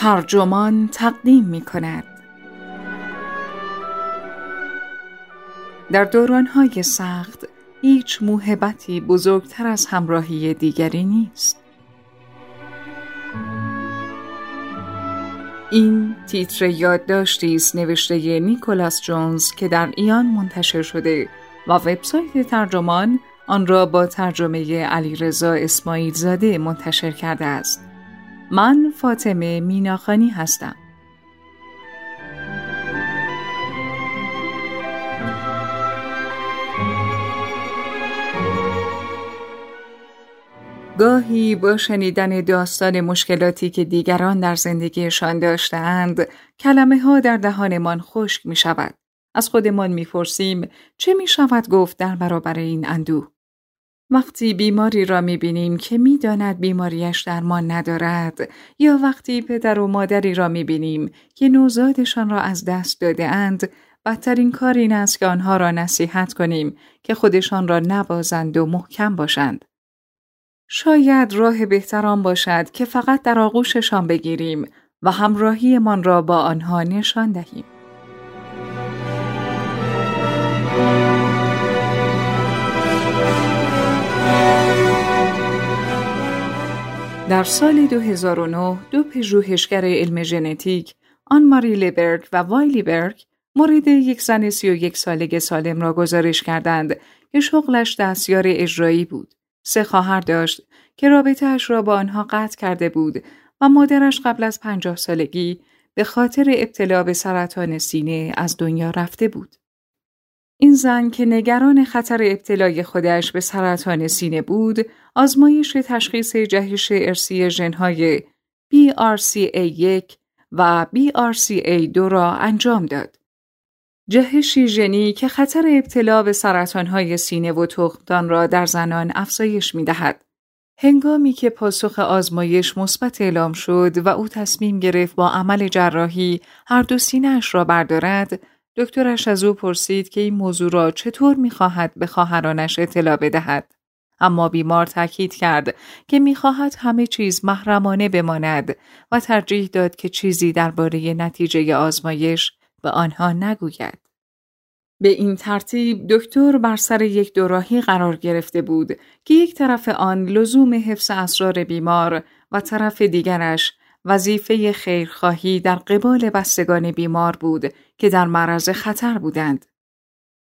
ترجمان تقدیم می کند. در دورانهای سخت هیچ موهبتی بزرگتر از همراهی دیگری نیست. این تیتر یادداشتی است نوشته نیکولاس جونز که در ایان منتشر شده و وبسایت ترجمان آن را با ترجمه علیرضا اسماعیل زاده منتشر کرده است. من فاطمه میناخانی هستم. گاهی با شنیدن داستان مشکلاتی که دیگران در زندگیشان داشتهاند کلمه ها در دهانمان خشک می شود. از خودمان می فرسیم چه می شود گفت در برابر این اندوه؟ وقتی بیماری را می بینیم که می داند بیماریش درمان ندارد یا وقتی پدر و مادری را می بینیم که نوزادشان را از دست داده اند بدترین کار این است که آنها را نصیحت کنیم که خودشان را نبازند و محکم باشند. شاید راه بهتران باشد که فقط در آغوششان بگیریم و همراهیمان را با آنها نشان دهیم. در سال 2009 دو پژوهشگر علم ژنتیک آن ماری لیبرگ و وایلی برگ مورد یک زن 31 ساله سالم را گزارش کردند که شغلش دستیار اجرایی بود. سه خواهر داشت که رابطهاش را با آنها قطع کرده بود و مادرش قبل از پنجاه سالگی به خاطر ابتلا به سرطان سینه از دنیا رفته بود. این زن که نگران خطر ابتلای خودش به سرطان سینه بود، آزمایش تشخیص جهش ارسی ژنهای BRCA1 و BRCA2 را انجام داد. جهشی ژنی که خطر ابتلا به سرطانهای سینه و تخمدان را در زنان افزایش می دهد. هنگامی که پاسخ آزمایش مثبت اعلام شد و او تصمیم گرفت با عمل جراحی هر دو سینهاش را بردارد، دکترش از او پرسید که این موضوع را چطور می‌خواهد به خواهرانش اطلاع بدهد. اما بیمار تاکید کرد که می‌خواهد همه چیز محرمانه بماند و ترجیح داد که چیزی درباره نتیجه آزمایش به آنها نگوید. به این ترتیب دکتر بر سر یک دوراهی قرار گرفته بود که یک طرف آن لزوم حفظ اسرار بیمار و طرف دیگرش وظیفه خیرخواهی در قبال بستگان بیمار بود که در معرض خطر بودند.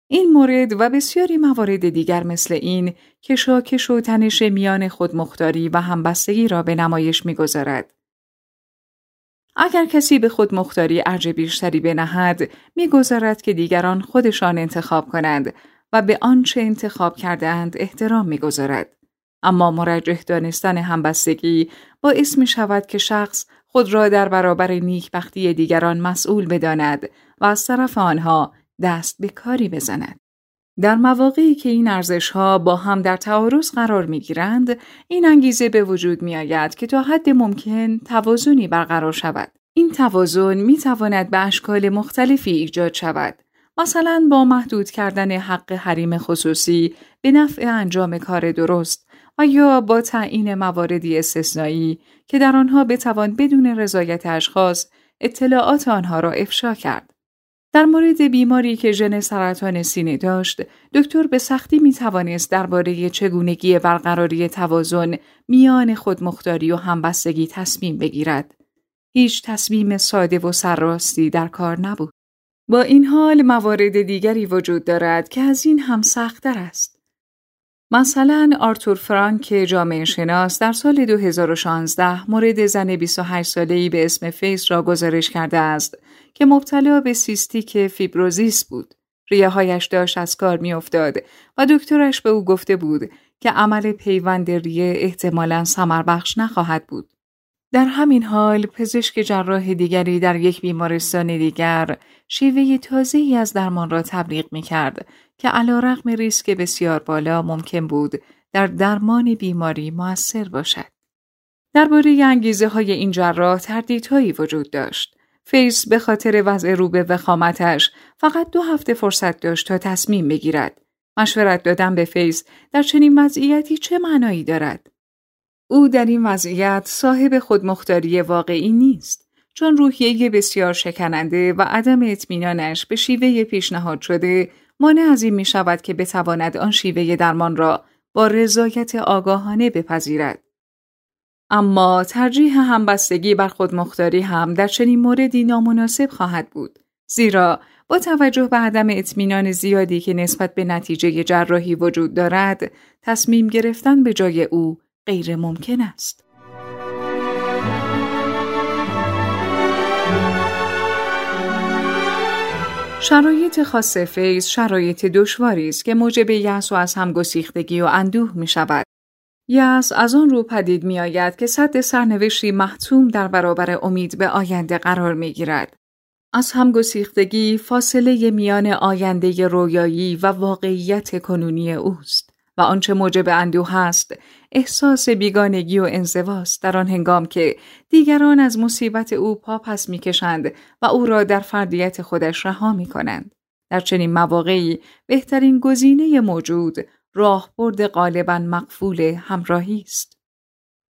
این مورد و بسیاری موارد دیگر مثل این که شاکش و تنش میان خودمختاری و همبستگی را به نمایش می‌گذارد. اگر کسی به خود مختاری ارج بیشتری بنهد می‌گذارد که دیگران خودشان انتخاب کنند و به آنچه انتخاب کردهاند احترام می‌گذارد اما مرجح دانستن همبستگی باعث می شود که شخص خود را در برابر نیکبختی دیگران مسئول بداند و از طرف آنها دست به کاری بزند. در مواقعی که این ارزش ها با هم در تعارض قرار می گیرند، این انگیزه به وجود می آید که تا حد ممکن توازنی برقرار شود. این توازن می تواند به اشکال مختلفی ایجاد شود. مثلا با محدود کردن حق حریم خصوصی به نفع انجام کار درست یا با تعیین مواردی استثنایی که در آنها بتوان بدون رضایت اشخاص اطلاعات آنها را افشا کرد. در مورد بیماری که ژن سرطان سینه داشت، دکتر به سختی می توانست درباره چگونگی برقراری توازن میان خودمختاری و همبستگی تصمیم بگیرد. هیچ تصمیم ساده و سرراستی در کار نبود. با این حال موارد دیگری وجود دارد که از این هم سختتر است. مثلا آرتور فرانک جامعه شناس در سال 2016 مورد زن 28 ساله‌ای به اسم فیس را گزارش کرده است که مبتلا به سیستیک فیبروزیس بود. ریههایش داشت از کار میافتاد و دکترش به او گفته بود که عمل پیوند ریه احتمالا سمر بخش نخواهد بود. در همین حال پزشک جراح دیگری در یک بیمارستان دیگر شیوه تازه ای از درمان را تبلیغ می کرد که علا رقم ریسک بسیار بالا ممکن بود در درمان بیماری موثر باشد. درباره انگیزه های این جراح تردیدهایی وجود داشت. فیس به خاطر وضع رو به وخامتش فقط دو هفته فرصت داشت تا تصمیم بگیرد. مشورت دادن به فیس در چنین وضعیتی چه معنایی دارد؟ او در این وضعیت صاحب خودمختاری واقعی نیست. چون روحیه بسیار شکننده و عدم اطمینانش به شیوه پیشنهاد شده مانع از این می شود که بتواند آن شیوه درمان را با رضایت آگاهانه بپذیرد. اما ترجیح همبستگی بر خودمختاری هم در چنین موردی نامناسب خواهد بود. زیرا با توجه به عدم اطمینان زیادی که نسبت به نتیجه جراحی وجود دارد، تصمیم گرفتن به جای او غیر ممکن است. شرایط خاص فیض شرایط دشواری است که موجب یأس و از هم گسیختگی و اندوه می شود. یأس از آن رو پدید می آید که صد سرنوشتی محتوم در برابر امید به آینده قرار می گیرد. از هم گسیختگی فاصله میان آینده رویایی و واقعیت کنونی اوست. و آنچه موجب اندوه است احساس بیگانگی و انزواست در آن هنگام که دیگران از مصیبت او پا پس می‌کشند و او را در فردیت خودش رها می کنند. در چنین مواقعی بهترین گزینه موجود راهبرد غالبا مقفول همراهی است.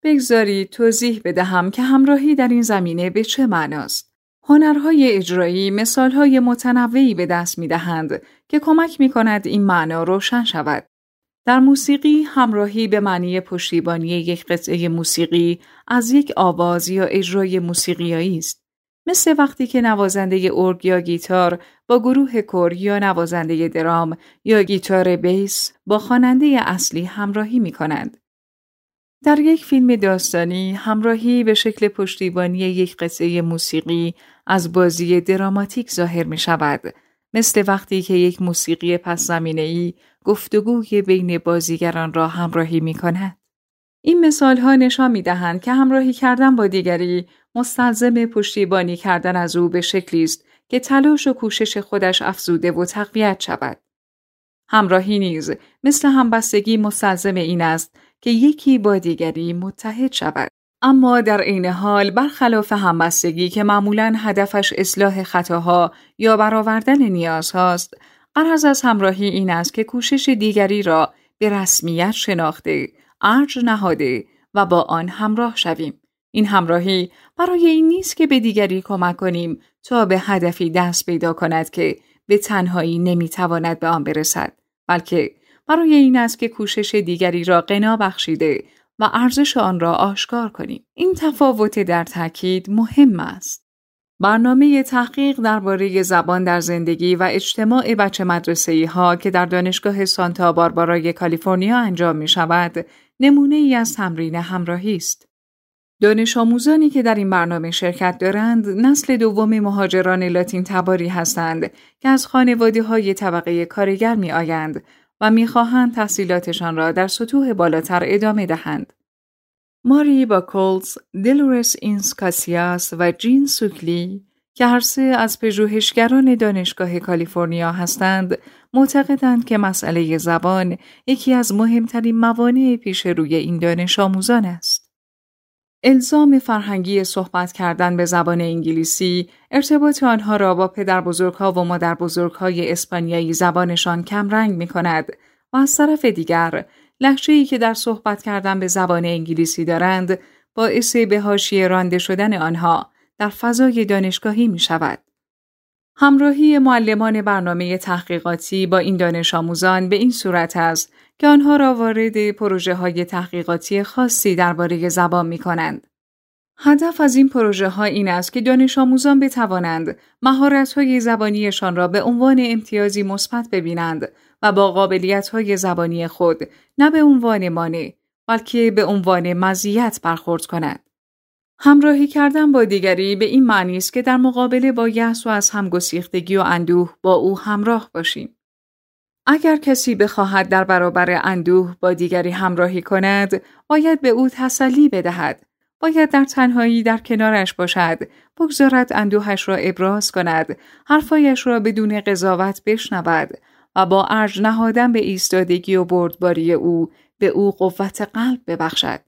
بگذارید توضیح بدهم که همراهی در این زمینه به چه معناست. هنرهای اجرایی مثالهای متنوعی به دست می دهند که کمک می کند این معنا روشن شود. در موسیقی همراهی به معنی پشتیبانی یک قطعه موسیقی از یک آواز یا اجرای موسیقیایی است. مثل وقتی که نوازنده ارگ یا گیتار با گروه کور یا نوازنده درام یا گیتار بیس با خواننده اصلی همراهی می کنند. در یک فیلم داستانی همراهی به شکل پشتیبانی یک قطعه موسیقی از بازی دراماتیک ظاهر می شود مثل وقتی که یک موسیقی پس زمینه ای گفتگوی بین بازیگران را همراهی می کند. این مثال ها نشان می دهند که همراهی کردن با دیگری مستلزم پشتیبانی کردن از او به شکلی است که تلاش و کوشش خودش افزوده و تقویت شود. همراهی نیز مثل همبستگی مستلزم این است که یکی با دیگری متحد شود. اما در عین حال برخلاف همبستگی که معمولا هدفش اصلاح خطاها یا برآوردن نیازهاست غرض از همراهی این است که کوشش دیگری را به رسمیت شناخته ارج نهاده و با آن همراه شویم. این همراهی برای این نیست که به دیگری کمک کنیم تا به هدفی دست پیدا کند که به تنهایی نمی‌تواند به آن برسد بلکه برای این است که کوشش دیگری را قنا بخشیده و ارزش آن را آشکار کنیم. این تفاوت در تاکید مهم است. برنامه تحقیق درباره زبان در زندگی و اجتماع بچه مدرسه ها که در دانشگاه سانتا باربارای کالیفرنیا انجام می شود، نمونه ای از تمرین همراهی است. دانش آموزانی که در این برنامه شرکت دارند نسل دوم مهاجران لاتین تباری هستند که از خانواده های طبقه کارگر می آیند و می‌خواهند تحصیلاتشان را در سطوح بالاتر ادامه دهند. ماری با کولز، دلورس اینسکاسیاس و جین سوکلی که هر سه از پژوهشگران دانشگاه کالیفرنیا هستند، معتقدند که مسئله زبان یکی از مهمترین موانع پیش روی این دانش آموزان است. الزام فرهنگی صحبت کردن به زبان انگلیسی ارتباط آنها را با پدر بزرگها و مادر بزرگهای اسپانیایی زبانشان کمرنگ می کند و از طرف دیگر لحجه که در صحبت کردن به زبان انگلیسی دارند باعث به حاشیه رانده شدن آنها در فضای دانشگاهی می شود. همراهی معلمان برنامه تحقیقاتی با این دانش آموزان به این صورت است که آنها را وارد پروژه های تحقیقاتی خاصی درباره زبان می کنند. هدف از این پروژه ها این است که دانش آموزان بتوانند مهارت های زبانیشان را به عنوان امتیازی مثبت ببینند و با قابلیت های زبانی خود نه به عنوان مانع بلکه به عنوان مزیت برخورد کنند. همراهی کردن با دیگری به این معنی است که در مقابله با یأس و از همگسیختگی و اندوه با او همراه باشیم. اگر کسی بخواهد در برابر اندوه با دیگری همراهی کند، باید به او تسلی بدهد. باید در تنهایی در کنارش باشد، بگذارد اندوهش را ابراز کند، حرفایش را بدون قضاوت بشنود و با ارج نهادن به ایستادگی و بردباری او به او قوت قلب ببخشد.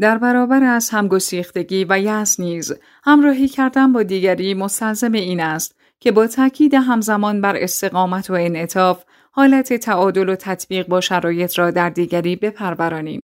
در برابر از همگسیختگی و یأس نیز همراهی کردن با دیگری مستلزم این است که با تاکید همزمان بر استقامت و انعطاف حالت تعادل و تطبیق با شرایط را در دیگری بپرورانیم.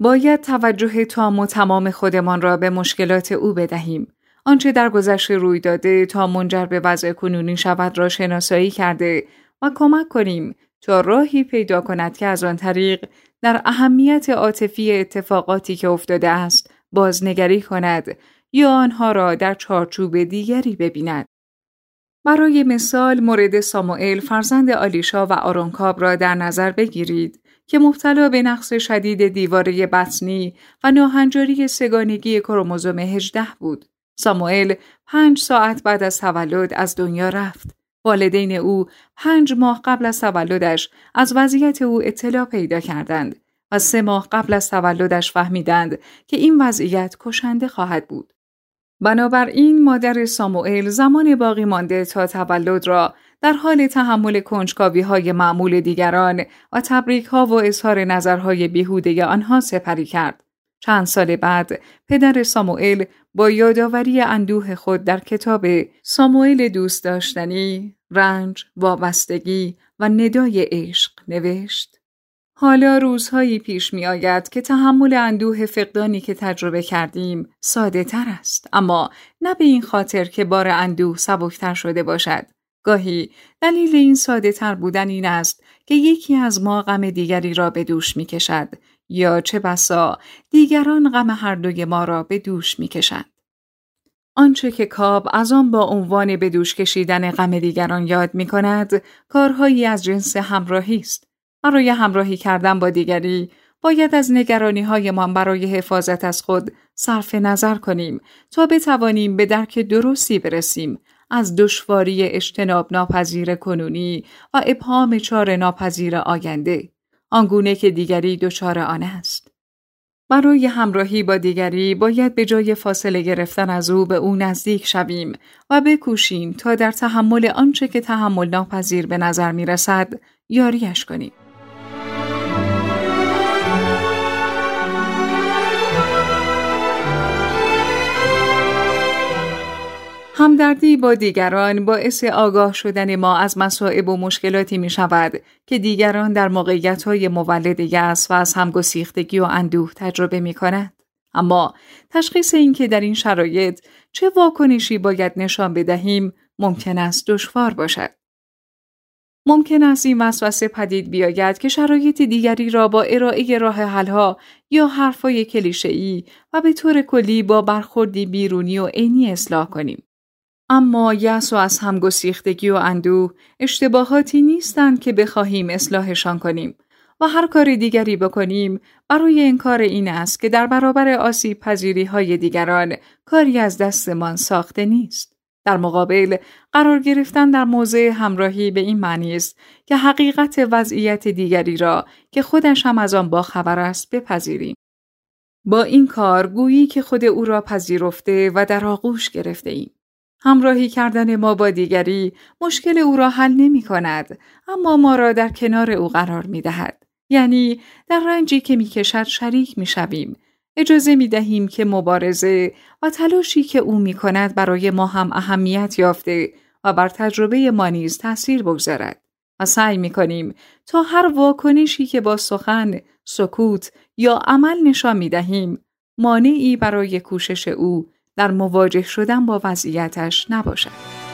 باید توجه تام و تمام خودمان را به مشکلات او بدهیم. آنچه در گذشته روی داده تا منجر به وضع کنونی شود را شناسایی کرده و کمک کنیم تا راهی پیدا کند که از آن طریق در اهمیت عاطفی اتفاقاتی که افتاده است بازنگری کند یا آنها را در چارچوب دیگری ببیند. برای مثال مورد ساموئل فرزند آلیشا و آرونکاب را در نظر بگیرید که مبتلا به نقص شدید دیواره بطنی و ناهنجاری سگانگی کروموزوم 18 بود. ساموئل پنج ساعت بعد از تولد از دنیا رفت. والدین او پنج ماه قبل از تولدش از وضعیت او اطلاع پیدا کردند و سه ماه قبل از تولدش فهمیدند که این وضعیت کشنده خواهد بود. بنابراین مادر ساموئل زمان باقی مانده تا تولد را در حال تحمل کنجکاوی های معمول دیگران و تبریک ها و اظهار نظرهای بیهوده آنها سپری کرد. چند سال بعد پدر ساموئل با یادآوری اندوه خود در کتاب ساموئل دوست داشتنی، رنج، وابستگی و ندای عشق نوشت. حالا روزهایی پیش می آید که تحمل اندوه فقدانی که تجربه کردیم ساده تر است. اما نه به این خاطر که بار اندوه سبکتر شده باشد. گاهی دلیل این ساده تر بودن این است که یکی از ما غم دیگری را به دوش می کشد یا چه بسا دیگران غم هر دوی ما را به دوش می کشند. آنچه که کاب از آن با عنوان به دوش کشیدن غم دیگران یاد می کند کارهایی از جنس همراهی است. برای همراهی کردن با دیگری باید از نگرانی های من برای حفاظت از خود صرف نظر کنیم تا بتوانیم به درک درستی برسیم از دشواری اجتناب ناپذیر کنونی و ابهام چار ناپذیر آینده آنگونه که دیگری دچار آن است برای همراهی با دیگری باید به جای فاصله گرفتن از او به او نزدیک شویم و بکوشیم تا در تحمل آنچه که تحمل ناپذیر به نظر می رسد یاریش کنیم. همدردی با دیگران باعث آگاه شدن ما از مسائب و مشکلاتی می شود که دیگران در موقعیت های مولد یأس و از همگسیختگی و اندوه تجربه می کند. اما تشخیص اینکه در این شرایط چه واکنشی باید نشان بدهیم ممکن است دشوار باشد. ممکن است این وسوسه پدید بیاید که شرایط دیگری را با ارائه راه حلها یا حرفای کلیشه‌ای و به طور کلی با برخوردی بیرونی و عینی اصلاح کنیم. اما یس و از همگسیختگی و اندوه اشتباهاتی نیستند که بخواهیم اصلاحشان کنیم و هر کار دیگری بکنیم برای کار این است که در برابر آسیب پذیری های دیگران کاری از دستمان ساخته نیست. در مقابل قرار گرفتن در موضع همراهی به این معنی است که حقیقت وضعیت دیگری را که خودش هم از آن باخبر است بپذیریم. با این کار گویی که خود او را پذیرفته و در آغوش گرفته ایم. همراهی کردن ما با دیگری مشکل او را حل نمی کند اما ما را در کنار او قرار می دهد. یعنی در رنجی که می کشد شریک می شویم. اجازه می دهیم که مبارزه و تلاشی که او می کند برای ما هم اهمیت یافته و بر تجربه ما نیز تاثیر بگذارد و سعی می کنیم تا هر واکنشی که با سخن، سکوت یا عمل نشان می دهیم مانعی برای کوشش او در مواجه شدن با وضعیتش نباشد.